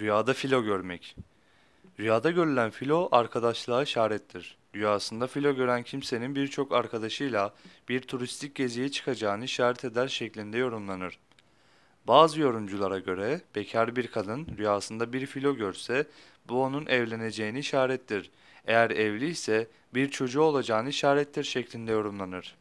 Rüyada filo görmek. Rüyada görülen filo arkadaşlığa işarettir. Rüyasında filo gören kimsenin birçok arkadaşıyla bir turistik geziye çıkacağını işaret eder şeklinde yorumlanır. Bazı yorumculara göre bekar bir kadın rüyasında bir filo görse bu onun evleneceğini işarettir. Eğer evli ise bir çocuğu olacağını işarettir şeklinde yorumlanır.